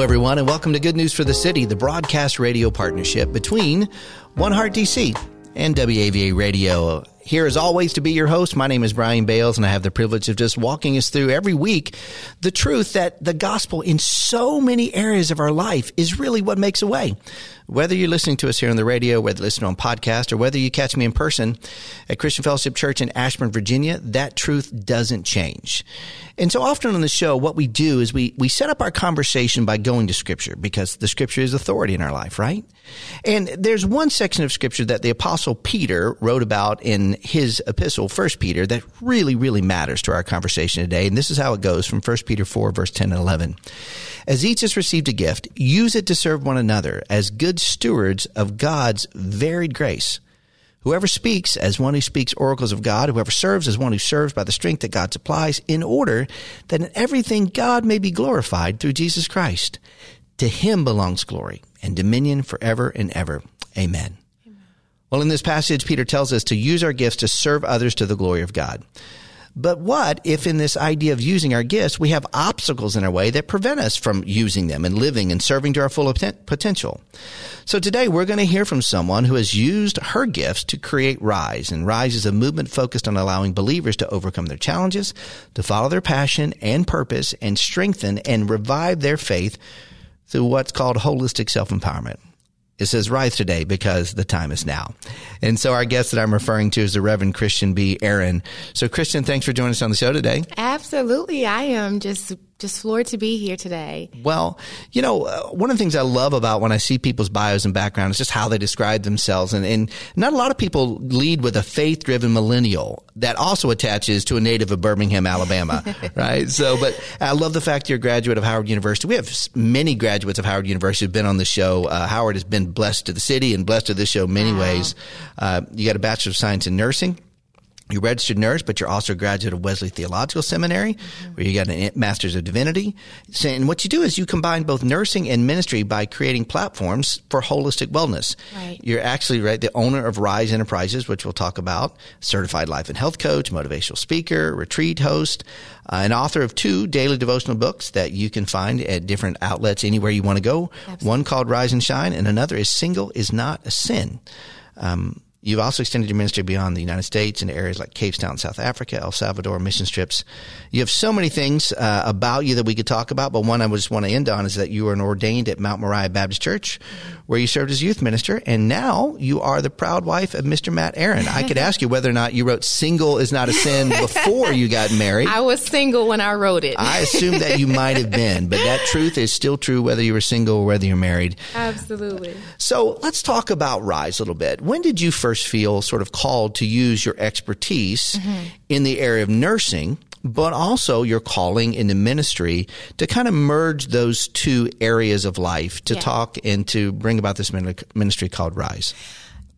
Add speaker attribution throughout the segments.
Speaker 1: Everyone, and welcome to Good News for the City, the broadcast radio partnership between One Heart DC and WAVA Radio. Here, as always, to be your host, my name is Brian Bales, and I have the privilege of just walking us through every week the truth that the gospel in so many areas of our life is really what makes a way. Whether you're listening to us here on the radio, whether you're listening on podcast, or whether you catch me in person at Christian Fellowship Church in Ashburn, Virginia, that truth doesn't change. And so often on the show, what we do is we, we set up our conversation by going to scripture because the scripture is authority in our life, right? And there's one section of scripture that the apostle Peter wrote about in his epistle, First Peter, that really, really matters to our conversation today. And this is how it goes from First Peter 4, verse 10 and 11. As each has received a gift, use it to serve one another as good stewards of God's varied grace. Whoever speaks as one who speaks oracles of God, whoever serves as one who serves by the strength that God supplies, in order that in everything God may be glorified through Jesus Christ. To him belongs glory and dominion forever and ever. Amen. Amen. Well, in this passage, Peter tells us to use our gifts to serve others to the glory of God. But what if in this idea of using our gifts, we have obstacles in our way that prevent us from using them and living and serving to our full potential? So today we're going to hear from someone who has used her gifts to create Rise. And Rise is a movement focused on allowing believers to overcome their challenges, to follow their passion and purpose, and strengthen and revive their faith through what's called holistic self-empowerment. It says rise today because the time is now. And so our guest that I'm referring to is the Reverend Christian B. Aaron. So Christian, thanks for joining us on the show today.
Speaker 2: Absolutely. I am just just floored to be here today.
Speaker 1: Well, you know, uh, one of the things I love about when I see people's bios and background is just how they describe themselves. And, and not a lot of people lead with a faith driven millennial that also attaches to a native of Birmingham, Alabama, right? So, but I love the fact you're a graduate of Howard University. We have many graduates of Howard University who've been on the show. Uh, Howard has been blessed to the city and blessed to this show many wow. ways. Uh, you got a Bachelor of Science in Nursing you're registered nurse, but you're also a graduate of Wesley Theological Seminary, mm-hmm. where you got a Master's of Divinity. And what you do is you combine both nursing and ministry by creating platforms for holistic wellness. Right. You're actually right the owner of Rise Enterprises, which we'll talk about, certified life and health coach, motivational speaker, retreat host, uh, an author of two daily devotional books that you can find at different outlets anywhere you want to go. Absolutely. One called Rise and Shine, and another is Single is Not a Sin. Um, You've also extended your ministry beyond the United States into areas like Cape Town, South Africa, El Salvador, mission trips. You have so many things uh, about you that we could talk about, but one I just want to end on is that you were an ordained at Mount Moriah Baptist Church, where you served as youth minister, and now you are the proud wife of Mr. Matt Aaron. I could ask you whether or not you wrote "Single is not a sin" before you got married.
Speaker 2: I was single when I wrote it.
Speaker 1: I assume that you might have been, but that truth is still true whether you were single or whether you're married.
Speaker 2: Absolutely.
Speaker 1: So let's talk about Rise a little bit. When did you first feel sort of called to use your expertise mm-hmm. in the area of nursing, but also your calling in the ministry to kind of merge those two areas of life to yeah. talk and to bring about this ministry called Rise.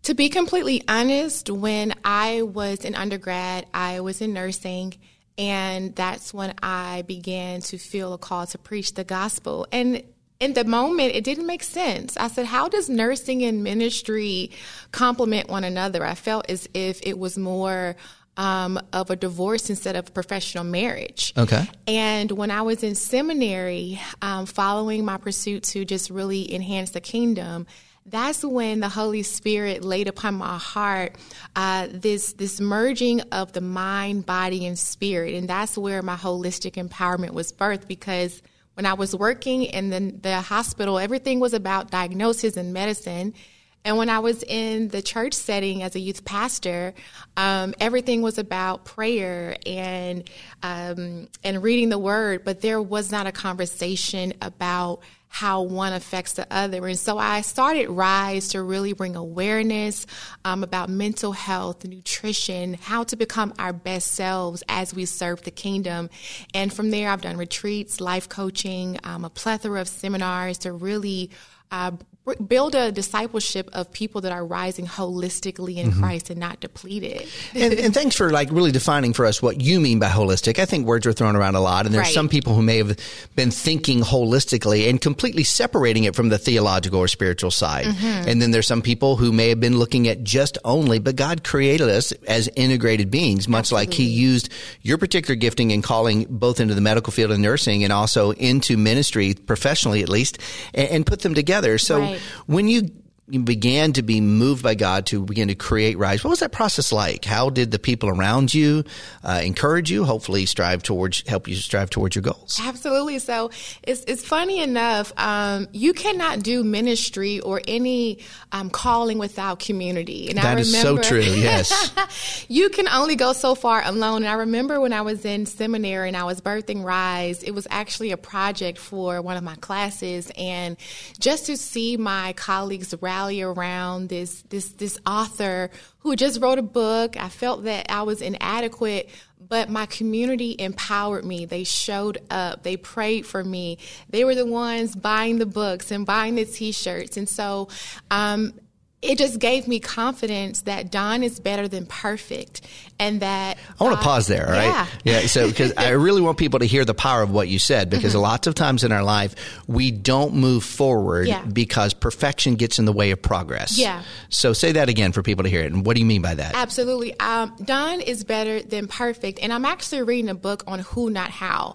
Speaker 2: To be completely honest, when I was in undergrad, I was in nursing. And that's when I began to feel a call to preach the gospel. And in the moment, it didn't make sense. I said, How does nursing and ministry complement one another? I felt as if it was more um, of a divorce instead of professional marriage.
Speaker 1: Okay.
Speaker 2: And when I was in seminary, um, following my pursuit to just really enhance the kingdom, that's when the Holy Spirit laid upon my heart uh, this this merging of the mind, body, and spirit, and that's where my holistic empowerment was birthed because when I was working in the, the hospital, everything was about diagnosis and medicine. And when I was in the church setting as a youth pastor, um, everything was about prayer and um, and reading the Word, but there was not a conversation about how one affects the other. And so I started Rise to really bring awareness um, about mental health, nutrition, how to become our best selves as we serve the kingdom. And from there, I've done retreats, life coaching, um, a plethora of seminars to really uh, build a discipleship of people that are rising holistically in mm-hmm. Christ and not depleted.
Speaker 1: and, and, thanks for like really defining for us what you mean by holistic. I think words are thrown around a lot, and there's right. some people who may have been thinking holistically and completely separating it from the theological or spiritual side. Mm-hmm. And then there's some people who may have been looking at just only, but God created us as integrated beings, much Absolutely. like He used your particular gifting and calling both into the medical field and nursing, and also into ministry professionally, at least, and, and put them together. So. Right When you began to be moved by God to begin to create Rise. What was that process like? How did the people around you uh, encourage you? Hopefully, strive towards help you strive towards your goals.
Speaker 2: Absolutely. So it's it's funny enough. Um, you cannot do ministry or any um, calling without community.
Speaker 1: And that I remember, is so true. Yes,
Speaker 2: you can only go so far alone. And I remember when I was in seminary and I was birthing Rise. It was actually a project for one of my classes, and just to see my colleagues rally around this this this author who just wrote a book. I felt that I was inadequate, but my community empowered me. They showed up. They prayed for me. They were the ones buying the books and buying the t-shirts. And so um, it just gave me confidence that done is better than perfect and that
Speaker 1: I want to uh, pause there, right?
Speaker 2: Yeah.
Speaker 1: yeah so, because I really want people to hear the power of what you said because mm-hmm. lots of times in our life, we don't move forward yeah. because perfection gets in the way of progress.
Speaker 2: Yeah.
Speaker 1: So, say that again for people to hear it. And what do you mean by that?
Speaker 2: Absolutely. Um, done is better than perfect. And I'm actually reading a book on who, not how.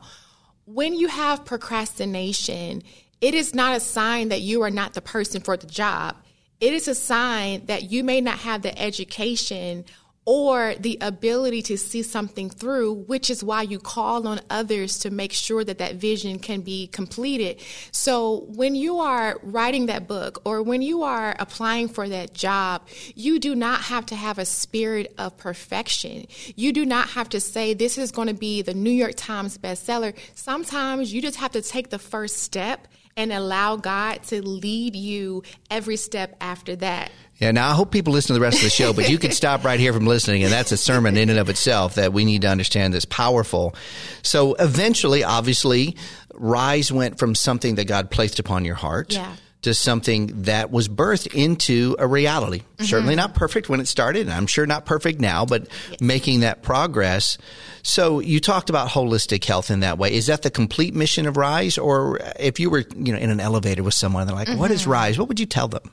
Speaker 2: When you have procrastination, it is not a sign that you are not the person for the job it is a sign that you may not have the education or the ability to see something through, which is why you call on others to make sure that that vision can be completed. So when you are writing that book or when you are applying for that job, you do not have to have a spirit of perfection. You do not have to say, this is going to be the New York Times bestseller. Sometimes you just have to take the first step and allow God to lead you every step after that.
Speaker 1: Yeah, now I hope people listen to the rest of the show, but you can stop right here from listening, and that's a sermon in and of itself that we need to understand that's powerful. So eventually, obviously, Rise went from something that God placed upon your heart.
Speaker 2: Yeah
Speaker 1: to something that was birthed into a reality. Mm-hmm. Certainly not perfect when it started, and I'm sure not perfect now, but yes. making that progress. So you talked about holistic health in that way. Is that the complete mission of Rise? Or if you were, you know, in an elevator with someone, they're like, mm-hmm. what is mm-hmm. Rise? What would you tell them?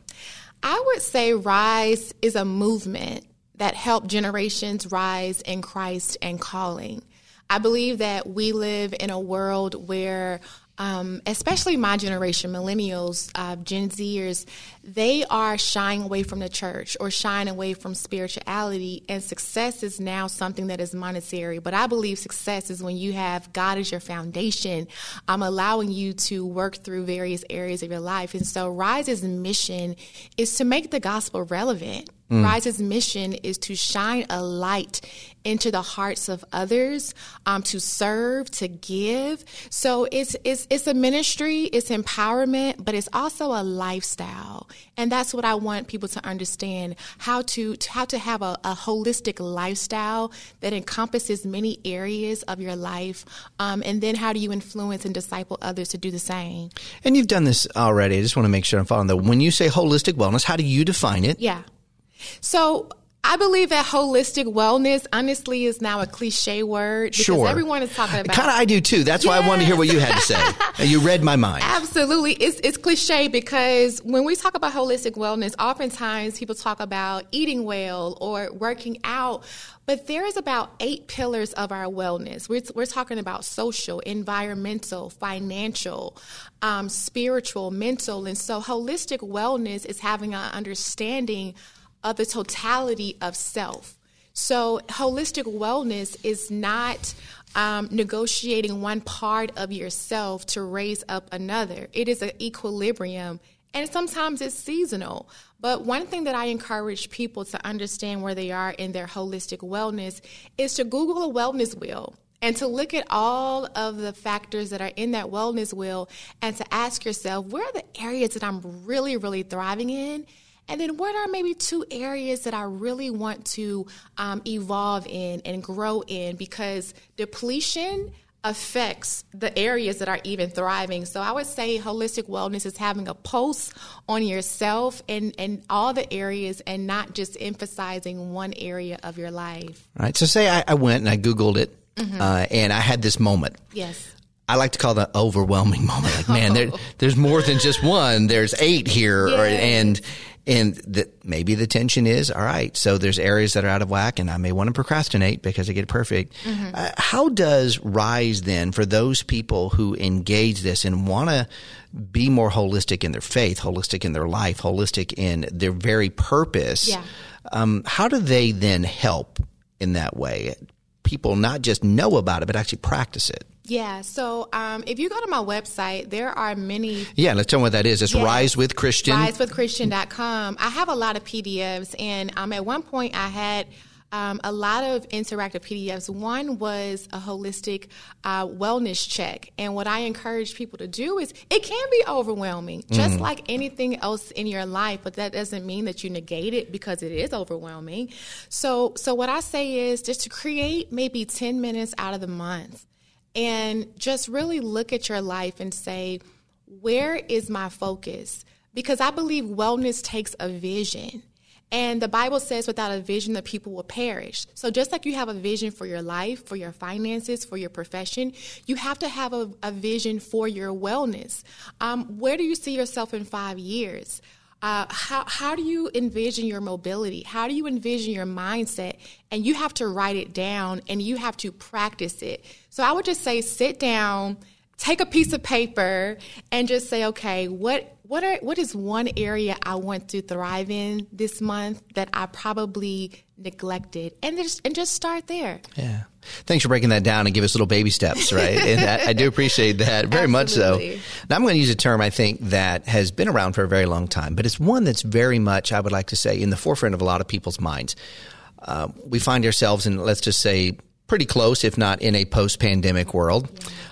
Speaker 2: I would say Rise is a movement that helped generations rise in Christ and calling. I believe that we live in a world where um, especially my generation, millennials, uh, Gen Zers, they are shying away from the church or shying away from spirituality. And success is now something that is monetary. But I believe success is when you have God as your foundation, um, allowing you to work through various areas of your life. And so Rise's mission is to make the gospel relevant. Mm. Rise's mission is to shine a light into the hearts of others, um, to serve, to give. So it's it's it's a ministry, it's empowerment, but it's also a lifestyle, and that's what I want people to understand how to, to how to have a, a, holistic lifestyle that encompasses many areas of your life, um, and then how do you influence and disciple others to do the same?
Speaker 1: And you've done this already. I just want to make sure I'm following. Though, when you say holistic wellness, how do you define it?
Speaker 2: Yeah. So I believe that holistic wellness, honestly, is now a cliche word because
Speaker 1: sure.
Speaker 2: everyone is talking about.
Speaker 1: Kind of, I do too. That's yes. why I wanted to hear what you had to say. you read my mind.
Speaker 2: Absolutely, it's it's cliche because when we talk about holistic wellness, oftentimes people talk about eating well or working out, but there is about eight pillars of our wellness. We're, we're talking about social, environmental, financial, um, spiritual, mental, and so holistic wellness is having an understanding of the totality of self. So, holistic wellness is not um, negotiating one part of yourself to raise up another. It is an equilibrium, and sometimes it's seasonal. But one thing that I encourage people to understand where they are in their holistic wellness is to Google a wellness wheel and to look at all of the factors that are in that wellness wheel and to ask yourself, where are the areas that I'm really, really thriving in? And then what are maybe two areas that I really want to um, evolve in and grow in? Because depletion affects the areas that are even thriving. So I would say holistic wellness is having a pulse on yourself and, and all the areas and not just emphasizing one area of your life.
Speaker 1: All right. So say I, I went and I Googled it mm-hmm. uh, and I had this moment.
Speaker 2: Yes.
Speaker 1: I like to call that overwhelming moment. Like, man, there, there's more than just one. There's eight here, yes. or, and and that maybe the tension is all right. So there's areas that are out of whack, and I may want to procrastinate because I get perfect. Mm-hmm. Uh, how does Rise then for those people who engage this and want to be more holistic in their faith, holistic in their life, holistic in their very purpose?
Speaker 2: Yeah.
Speaker 1: Um, how do they then help in that way? People not just know about it, but actually practice it.
Speaker 2: Yeah, so um, if you go to my website, there are many.
Speaker 1: Yeah, let's tell them what that is. It's yes, Rise with Christian.
Speaker 2: RiseWithChristian.com. I have a lot of PDFs, and um, at one point I had um, a lot of interactive PDFs. One was a holistic uh, wellness check. And what I encourage people to do is it can be overwhelming, just mm. like anything else in your life, but that doesn't mean that you negate it because it is overwhelming. So, so what I say is just to create maybe 10 minutes out of the month and just really look at your life and say, where is my focus? Because I believe wellness takes a vision. And the Bible says without a vision, the people will perish. So just like you have a vision for your life, for your finances, for your profession, you have to have a, a vision for your wellness. Um, where do you see yourself in five years? Uh, how, how do you envision your mobility? How do you envision your mindset? And you have to write it down and you have to practice it. So I would just say sit down, take a piece of paper, and just say, okay, what what are what is one area I want to thrive in this month that I probably neglected, and just and just start there.
Speaker 1: Yeah. Thanks for breaking that down and give us little baby steps, right? and I, I, do appreciate that very much so. Now I'm going to use a term I think that has been around for a very long time, but it's one that's very much I would like to say in the forefront of a lot of people's minds. Uh, we find ourselves in let's just say pretty close, if not in a post pandemic world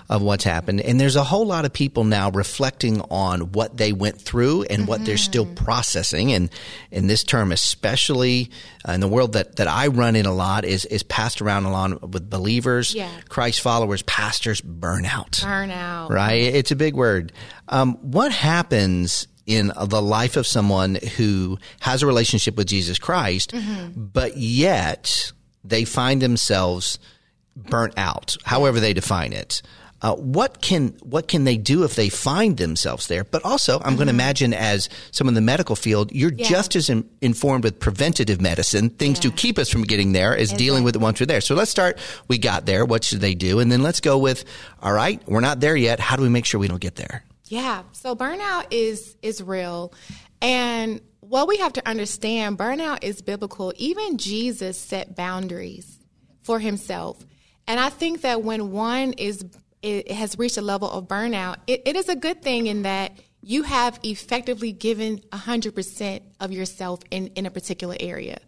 Speaker 1: of what's happened. And there's a whole lot of people now reflecting on what they went through and mm-hmm. what they're still mm-hmm. processing. And in this term, especially uh, in the world that, that I run in a lot is, is passed around a lot with believers,
Speaker 2: yeah.
Speaker 1: Christ followers, pastors, burnout.
Speaker 2: Burnout.
Speaker 1: Right? It's a big word. Um, what happens in the life of someone who has a relationship with Jesus Christ, mm-hmm. but yet they find themselves burnt out, however they define it. Uh, what can what can they do if they find themselves there? But also, I'm mm-hmm. going to imagine as someone in the medical field, you're yeah. just as in, informed with preventative medicine, things yeah. to keep us from getting there, as exactly. dealing with it once we're there. So let's start. We got there. What should they do? And then let's go with, all right, we're not there yet. How do we make sure we don't get there?
Speaker 2: Yeah. So burnout is is real, and what we have to understand burnout is biblical. Even Jesus set boundaries for himself. And I think that when one is it has reached a level of burnout, it, it is a good thing in that you have effectively given 100% of yourself in, in a particular area.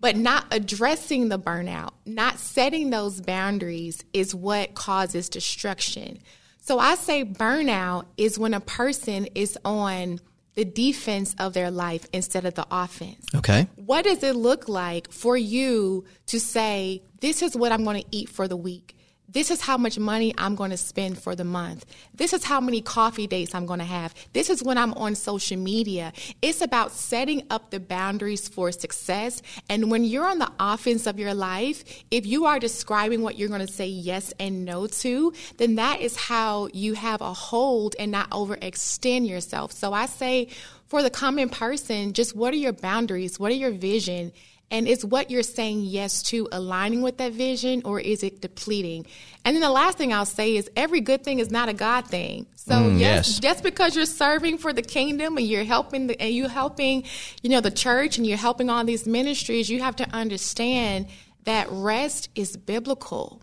Speaker 2: But not addressing the burnout, not setting those boundaries is what causes destruction. So I say burnout is when a person is on the defense of their life instead of the offense.
Speaker 1: Okay.
Speaker 2: What does it look like for you to say, this is what I'm going to eat for the week? This is how much money I'm going to spend for the month. This is how many coffee dates I'm going to have. This is when I'm on social media. It's about setting up the boundaries for success. And when you're on the offense of your life, if you are describing what you're going to say yes and no to, then that is how you have a hold and not overextend yourself. So I say, for the common person, just what are your boundaries? What are your vision? And is what you're saying yes to aligning with that vision or is it depleting? And then the last thing I'll say is every good thing is not a God thing. So mm, yes, yes, just because you're serving for the kingdom and you're helping the, and you're helping, you know, the church and you're helping all these ministries, you have to understand that rest is biblical.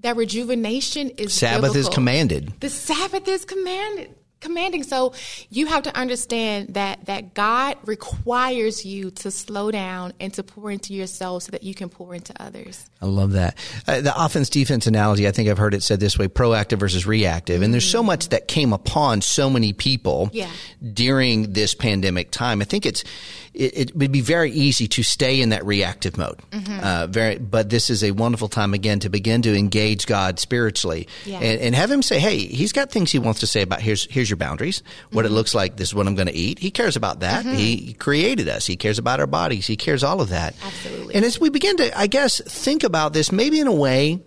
Speaker 2: That rejuvenation is
Speaker 1: Sabbath
Speaker 2: biblical.
Speaker 1: is commanded.
Speaker 2: The Sabbath is commanded. Commanding. So you have to understand that that God requires you to slow down and to pour into yourself so that you can pour into others.
Speaker 1: I love that. Uh, the offense defense analogy, I think I've heard it said this way proactive versus reactive. Mm-hmm. And there's so much that came upon so many people
Speaker 2: yeah.
Speaker 1: during this pandemic time. I think it's, it, it, would be very easy to stay in that reactive mode. Mm-hmm. Uh, very, but this is a wonderful time again to begin to engage God spiritually
Speaker 2: yeah.
Speaker 1: and, and, have Him say, "Hey, He's got things He wants to say about here's here's your boundaries, what mm-hmm. it looks like. This is what I'm going to eat." He cares about that. Mm-hmm. He created us. He cares about our bodies. He cares all of that.
Speaker 2: Absolutely.
Speaker 1: And as we begin to, I guess, think about this, maybe in a way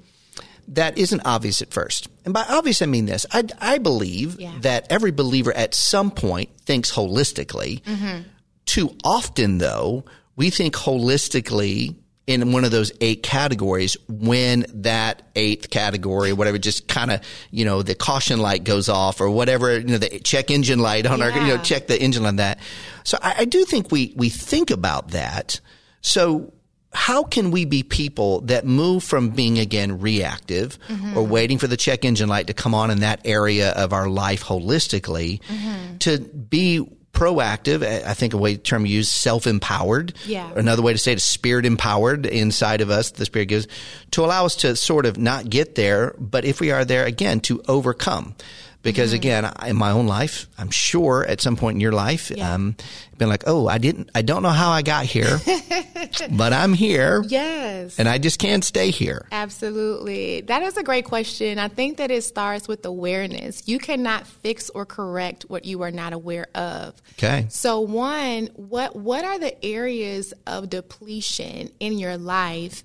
Speaker 1: that isn't obvious at first. And by obvious, I mean this. I, I believe
Speaker 2: yeah.
Speaker 1: that every believer at some point thinks holistically.
Speaker 2: Mm-hmm.
Speaker 1: Too often, though, we think holistically in one of those eight categories when that eighth category, whatever, just kind of, you know, the caution light goes off or whatever, you know, the check engine light on
Speaker 2: yeah.
Speaker 1: our, you know, check the engine on that. So I, I do think we, we think about that. So how can we be people that move from being again reactive mm-hmm. or waiting for the check engine light to come on in that area of our life holistically
Speaker 2: mm-hmm.
Speaker 1: to be proactive. I think a way term used self empowered.
Speaker 2: Yeah.
Speaker 1: Another way to say it is spirit empowered inside of us. The spirit gives to allow us to sort of not get there, but if we are there again to overcome. Because mm-hmm. again, in my own life, I'm sure at some point in your life,
Speaker 2: yeah.
Speaker 1: um, been like, oh, I didn't, I don't know how I got here, but I'm here.
Speaker 2: Yes.
Speaker 1: And I just can't stay here.
Speaker 2: Absolutely. That is a great question. I think that it starts with awareness. You cannot fix or correct what you are not aware of.
Speaker 1: Okay.
Speaker 2: So one, what what are the areas of depletion in your life?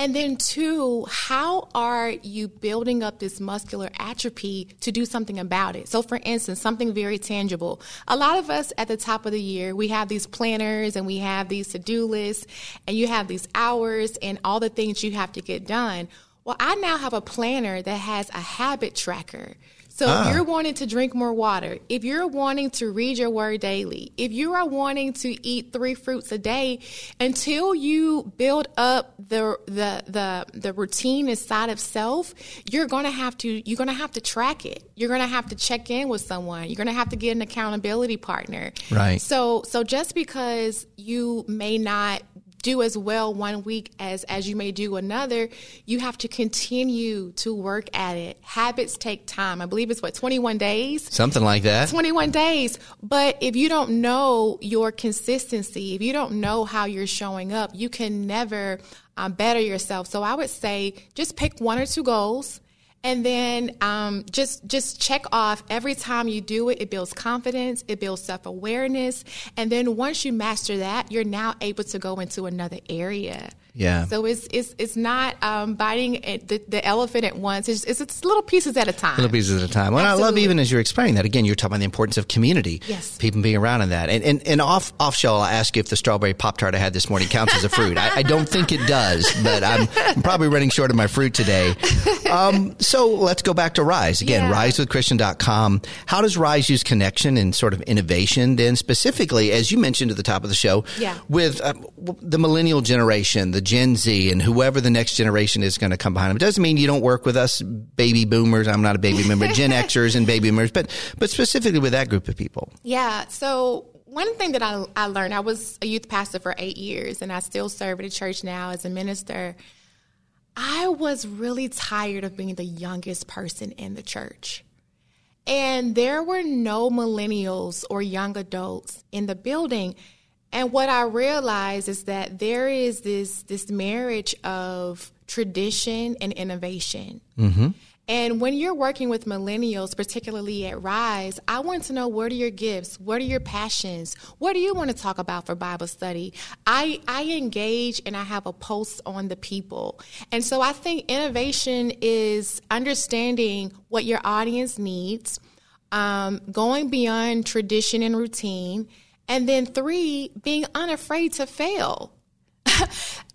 Speaker 2: And then, two, how are you building up this muscular atrophy to do something about it? So, for instance, something very tangible. A lot of us at the top of the year, we have these planners and we have these to do lists, and you have these hours and all the things you have to get done. Well, I now have a planner that has a habit tracker. So ah. if you're wanting to drink more water, if you're wanting to read your word daily, if you are wanting to eat three fruits a day, until you build up the the the the routine inside of self, you're gonna have to you're gonna have to track it. You're gonna have to check in with someone. You're gonna have to get an accountability partner.
Speaker 1: Right.
Speaker 2: So so just because you may not do as well one week as as you may do another you have to continue to work at it. Habits take time. I believe it's what 21 days?
Speaker 1: Something like that.
Speaker 2: 21 days. But if you don't know your consistency if you don't know how you're showing up you can never um, better yourself. So i would say just pick one or two goals and then um, just just check off every time you do it. It builds confidence. It builds self awareness. And then once you master that, you're now able to go into another area.
Speaker 1: Yeah.
Speaker 2: So it's it's it's not um, biting the, the elephant at once. It's, it's, it's little pieces at a time.
Speaker 1: Little pieces at a time. Well, I love even as you're explaining that again. You're talking about the importance of community.
Speaker 2: Yes.
Speaker 1: People being around in that. And and, and off off shell, I'll ask you if the strawberry pop tart I had this morning counts as a fruit. I, I, don't think it does, but I'm, I'm, probably running short of my fruit today. Um, so let's go back to Rise again.
Speaker 2: Yeah.
Speaker 1: RiseWithChristian.com. How does Rise use connection and sort of innovation? Then specifically, as you mentioned at the top of the show,
Speaker 2: yeah.
Speaker 1: with uh, the millennial generation, the Gen Z, and whoever the next generation is going to come behind them. It doesn't mean you don't work with us baby boomers. I'm not a baby boomer, Gen Xers and baby boomers, but but specifically with that group of people.
Speaker 2: Yeah. So one thing that I, I learned, I was a youth pastor for eight years, and I still serve at a church now as a minister. I was really tired of being the youngest person in the church. And there were no millennials or young adults in the building. And what I realize is that there is this this marriage of tradition and innovation.
Speaker 1: Mm-hmm.
Speaker 2: And when you're working with millennials, particularly at Rise, I want to know what are your gifts? What are your passions? What do you want to talk about for Bible study? I, I engage and I have a pulse on the people. And so I think innovation is understanding what your audience needs, um, going beyond tradition and routine and then three, being unafraid to fail.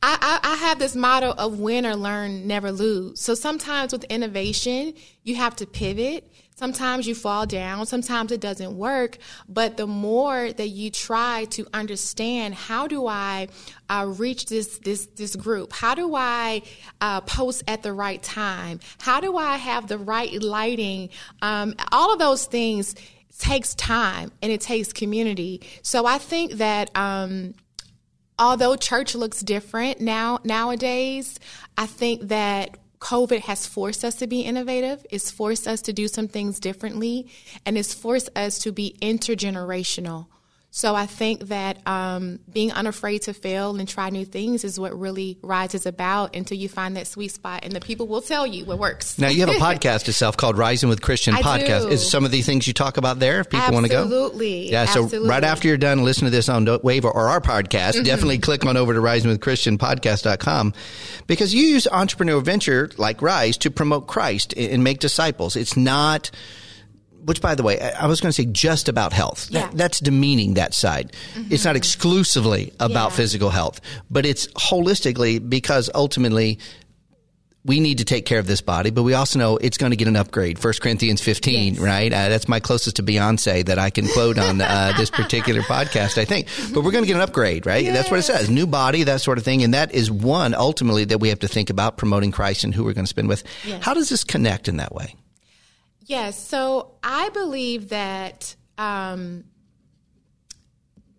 Speaker 2: I, I, have this motto of win or learn, never lose. So sometimes with innovation, you have to pivot. Sometimes you fall down. Sometimes it doesn't work. But the more that you try to understand, how do I uh, reach this this this group? How do I uh, post at the right time? How do I have the right lighting? Um, all of those things takes time and it takes community. So I think that um, although church looks different now nowadays, I think that COVID has forced us to be innovative. It's forced us to do some things differently, and it's forced us to be intergenerational. So I think that um, being unafraid to fail and try new things is what really Rise is about until you find that sweet spot, and the people will tell you what works.
Speaker 1: Now you have a podcast itself called Rising with Christian
Speaker 2: I
Speaker 1: Podcast.
Speaker 2: do.
Speaker 1: Is some of the things you talk about there if people want to go?
Speaker 2: Absolutely.
Speaker 1: Yeah, so
Speaker 2: Absolutely.
Speaker 1: right after you're done listening to this on WAVA or our podcast,
Speaker 2: Mm-hmm.
Speaker 1: definitely click on over to risingwithchristianpodcast.com because you use entrepreneur venture like Rise to promote Christ and make disciples. It's not which by the way, I I was going to say just about health.
Speaker 2: Yeah. Mm-hmm.
Speaker 1: that's demeaning that side. It's not exclusively about
Speaker 2: Yeah.
Speaker 1: physical health, but it's holistically because ultimately we need to take care of this body, but we also know it's going to get an upgrade. First Corinthians 15,
Speaker 2: Yes.
Speaker 1: right? Uh, that's my closest to Beyonce that I can quote on uh, this particular podcast, I think. But we're going to get an upgrade, right? That's what it says. New body, that sort of thing. And that is one ultimately that we have to think about promoting Christ and who we're going to spend with.
Speaker 2: Yes.
Speaker 1: How does this connect in that way?
Speaker 2: Yes. So I believe that um,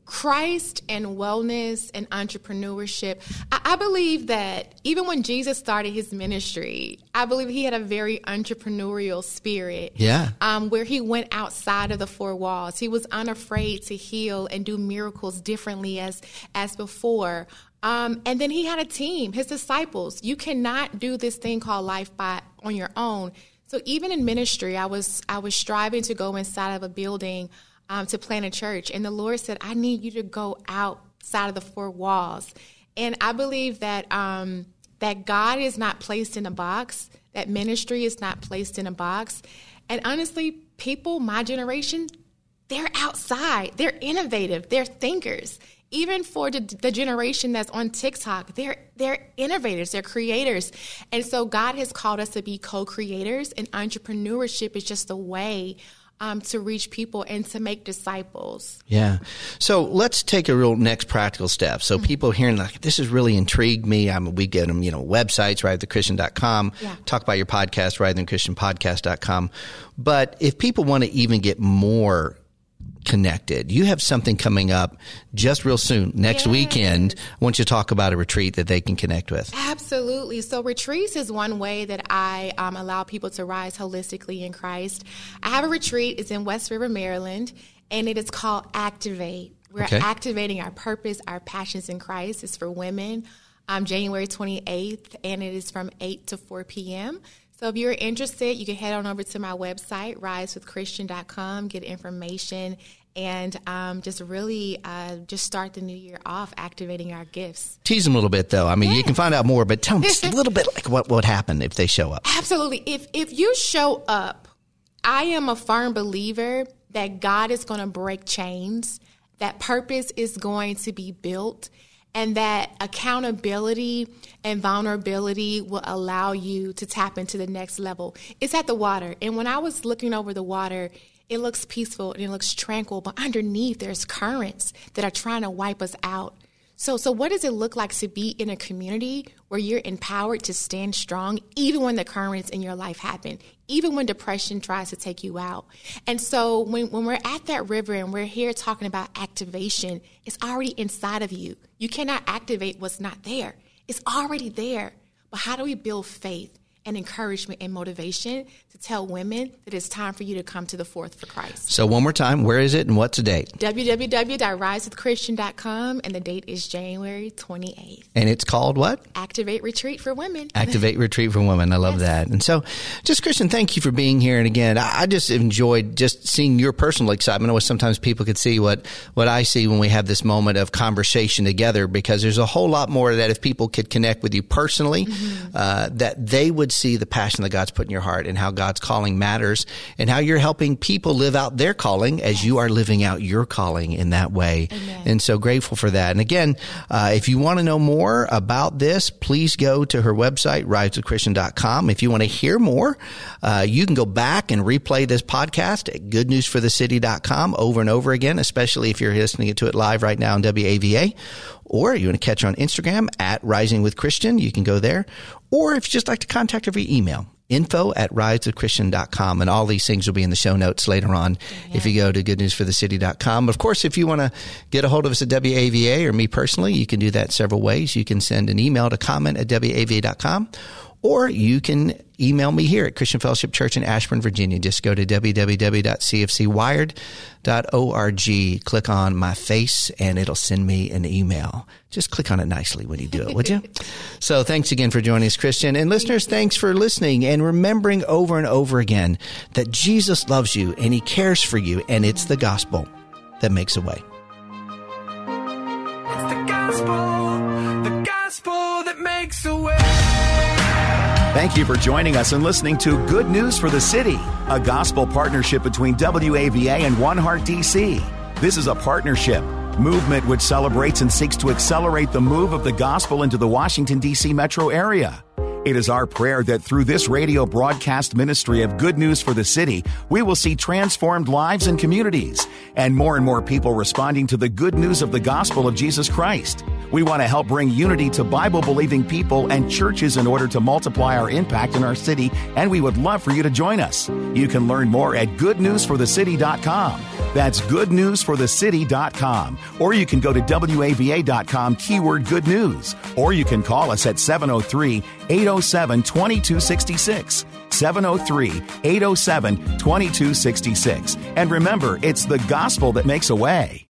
Speaker 2: Christ and wellness and entrepreneurship, I, I believe that even when Jesus started his ministry, I believe he had a very entrepreneurial spirit.
Speaker 1: Yeah.
Speaker 2: Um, where he went outside of the four walls. He was unafraid to heal and do miracles differently as as before. Um, and then he had a team, his disciples. You cannot do this thing called life by on your own. So even in ministry, I was I was striving to go inside of a building um, to plant a church, and the Lord said, "I need you to go outside of the four walls." And I believe that um, that God is not placed in a box. That ministry is not placed in a box. And honestly, people my generation, they're outside. They're innovative. They're thinkers. Even for the, the generation that's on TikTok, they're they're innovators. They're creators. And so God has called us to be co-creators, and entrepreneurship is just a way um, to reach people and to make disciples.
Speaker 1: Yeah. So let's take a real next practical step. So
Speaker 2: Mm-hmm.
Speaker 1: people hearing like, this has really intrigued me. I mean, we get them, you know, websites, risewithchristian.com,
Speaker 2: Yeah.
Speaker 1: talk about your podcast, risingwithchristianpodcast.com. But if people want to even get more connected, you have something coming up just real soon, next
Speaker 2: Yes.
Speaker 1: weekend. I want you to talk about a retreat that they can connect with.
Speaker 2: Absolutely. So, retreats is one way that I um, allow people to rise holistically in Christ. I have a retreat, it's in West River, Maryland, and it is called Activate. We're
Speaker 1: Okay.
Speaker 2: activating our purpose, our passions in Christ. It's for women, um, January 28th, and it is from 8 to 4 p.m. So if you're interested, you can head on over to my website, risewithchristian.com, get information, and um, just really uh, just start the new year off activating our gifts.
Speaker 1: Tease them a little bit though. I mean, you can find out more, but tell them just a little bit like what would happen if they show up.
Speaker 2: Absolutely. If if you show up, I am a firm believer that God is going to break chains, that purpose is going to be built, and that accountability and vulnerability will allow you to tap into the next level. It's at the water. And when I was looking over the water, it looks peaceful and it looks tranquil, but underneath there's currents that are trying to wipe us out. So, so what does it look like to be in a community where you're empowered to stand strong, even when the currents in your life happen, even when depression tries to take you out? And so, when, when we're at that river and we're here talking about activation, it's already inside of you. You cannot activate what's not there, it's already there. But how do we build faith? And encouragement and motivation to tell women that it's time for you to come to the fourth for Christ.
Speaker 1: So one more time, where is it and what's the date?
Speaker 2: www.risewithchristian.com and the date is January 28th.
Speaker 1: And it's called what?
Speaker 2: Activate Retreat for Women.
Speaker 1: Activate Retreat for Women. I love that. And so, just Christian, thank you for being here. And again, I just enjoyed just seeing your personal excitement. I wish sometimes people could see what, what I see when we have this moment of conversation together because there's a whole lot more that if people could connect with you personally, uh, that they would see the passion that God's put in your heart and how God's calling matters and how you're helping people live out their calling as you are living out your calling in that way. And so grateful for that. And again, uh, if you want to know more about this, please go to her website, risewithchristian.com. If you want to hear more, uh, you can go back and replay this podcast at goodnewsforthecity.com over and over again, especially if you're listening to it live right now on WAVA. Or you want to catch on Instagram at Rising with Christian, you can go there. Or if you just like to contact via email, info at risewithchristian.com. And all these things will be in the show notes later on if you go to goodnewsforthecity.com. Of course, if you want to get a hold of us at WAVA or me personally, you can do that several ways. You can send an email to comment at WAVA.com or you can email me here at Christian Fellowship Church in Ashburn, Virginia. Just go to www.cfcwired.org, click on my face, and it'll send me an email. Just click on it nicely when you do it, would you? so thanks again for joining us, Christian. And listeners, thanks for listening and remembering over and over again that Jesus loves you and he cares for you, and it's the gospel that makes a way.
Speaker 3: It's the gospel, the gospel that makes a way.
Speaker 4: Thank you for joining us and listening to Good News for the City, a gospel partnership between WAVA and One Heart DC. This is a partnership movement which celebrates and seeks to accelerate the move of the gospel into the Washington, D.C. metro area. It is our prayer that through this radio broadcast ministry of good news for the city, we will see transformed lives and communities, and more and more people responding to the good news of the gospel of Jesus Christ. We want to help bring unity to Bible believing people and churches in order to multiply our impact in our city, and we would love for you to join us. You can learn more at goodnewsforthecity.com. That's goodnewsforthecity.com. Or you can go to WAVA.com, keyword good news. Or you can call us at 703 807 2266. 703 807 2266. And remember, it's the gospel that makes a way.